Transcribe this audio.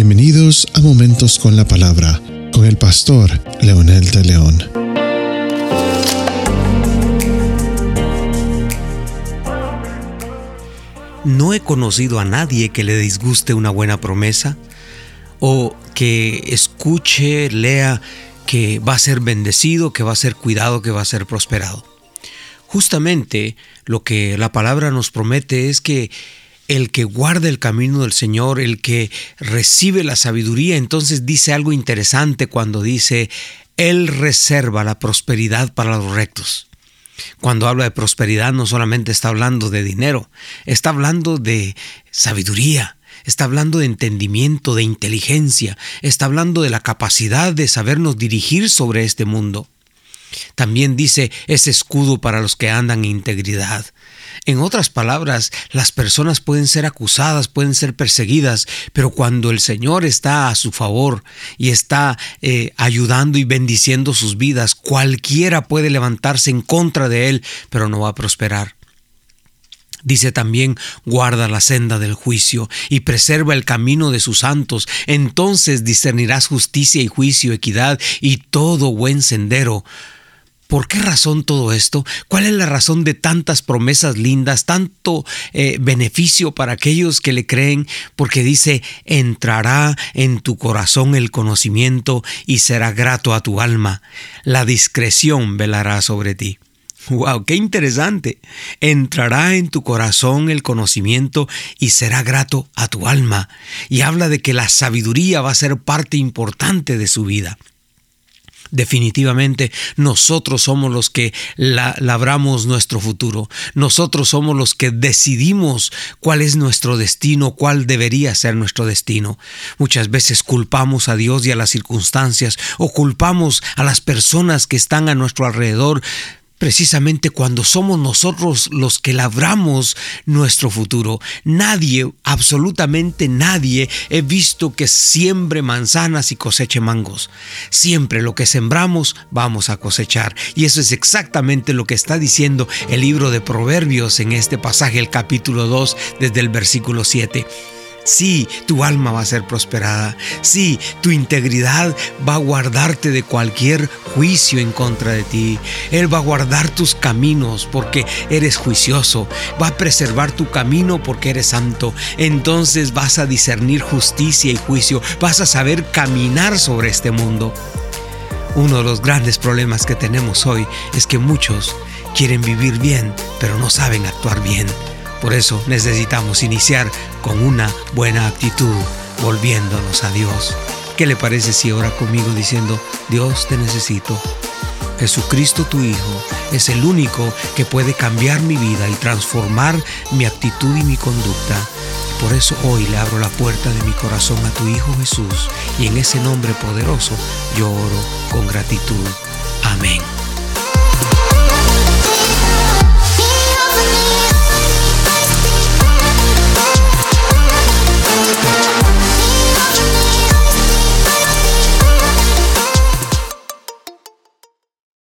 Bienvenidos a Momentos con la Palabra con el pastor Leonel de León. No he conocido a nadie que le disguste una buena promesa o que escuche, lea que va a ser bendecido, que va a ser cuidado, que va a ser prosperado. Justamente lo que la palabra nos promete es que el que guarda el camino del Señor, el que recibe la sabiduría, entonces dice algo interesante cuando dice, Él reserva la prosperidad para los rectos. Cuando habla de prosperidad no solamente está hablando de dinero, está hablando de sabiduría, está hablando de entendimiento, de inteligencia, está hablando de la capacidad de sabernos dirigir sobre este mundo. También dice es escudo para los que andan en integridad. En otras palabras, las personas pueden ser acusadas, pueden ser perseguidas, pero cuando el Señor está a su favor y está eh, ayudando y bendiciendo sus vidas, cualquiera puede levantarse en contra de Él, pero no va a prosperar. Dice también, guarda la senda del juicio y preserva el camino de sus santos, entonces discernirás justicia y juicio, equidad y todo buen sendero ¿Por qué razón todo esto? ¿Cuál es la razón de tantas promesas lindas, tanto eh, beneficio para aquellos que le creen? Porque dice, entrará en tu corazón el conocimiento y será grato a tu alma. La discreción velará sobre ti. ¡Wow! ¡Qué interesante! Entrará en tu corazón el conocimiento y será grato a tu alma. Y habla de que la sabiduría va a ser parte importante de su vida. Definitivamente nosotros somos los que labramos nuestro futuro. Nosotros somos los que decidimos cuál es nuestro destino, cuál debería ser nuestro destino. Muchas veces culpamos a Dios y a las circunstancias o culpamos a las personas que están a nuestro alrededor precisamente cuando somos nosotros los que labramos nuestro futuro. Nadie, absolutamente nadie, he visto que siembre manzanas y coseche mangos. Siempre lo que sembramos vamos a cosechar. Y eso es exactamente lo que está diciendo el libro de Proverbios en este pasaje, el capítulo 2, desde el versículo 7. Sí, tu alma va a ser prosperada. Sí, tu integridad va a guardarte de cualquier juicio en contra de ti. Él va a guardar tus caminos porque eres juicioso. Va a preservar tu camino porque eres santo. Entonces vas a discernir justicia y juicio. Vas a saber caminar sobre este mundo. Uno de los grandes problemas que tenemos hoy es que muchos quieren vivir bien, pero no saben actuar bien. Por eso necesitamos iniciar con una buena actitud, volviéndonos a Dios. ¿Qué le parece si ora conmigo diciendo, Dios te necesito? Jesucristo tu Hijo es el único que puede cambiar mi vida y transformar mi actitud y mi conducta. Por eso hoy le abro la puerta de mi corazón a tu Hijo Jesús y en ese nombre poderoso yo oro con gratitud. Amén.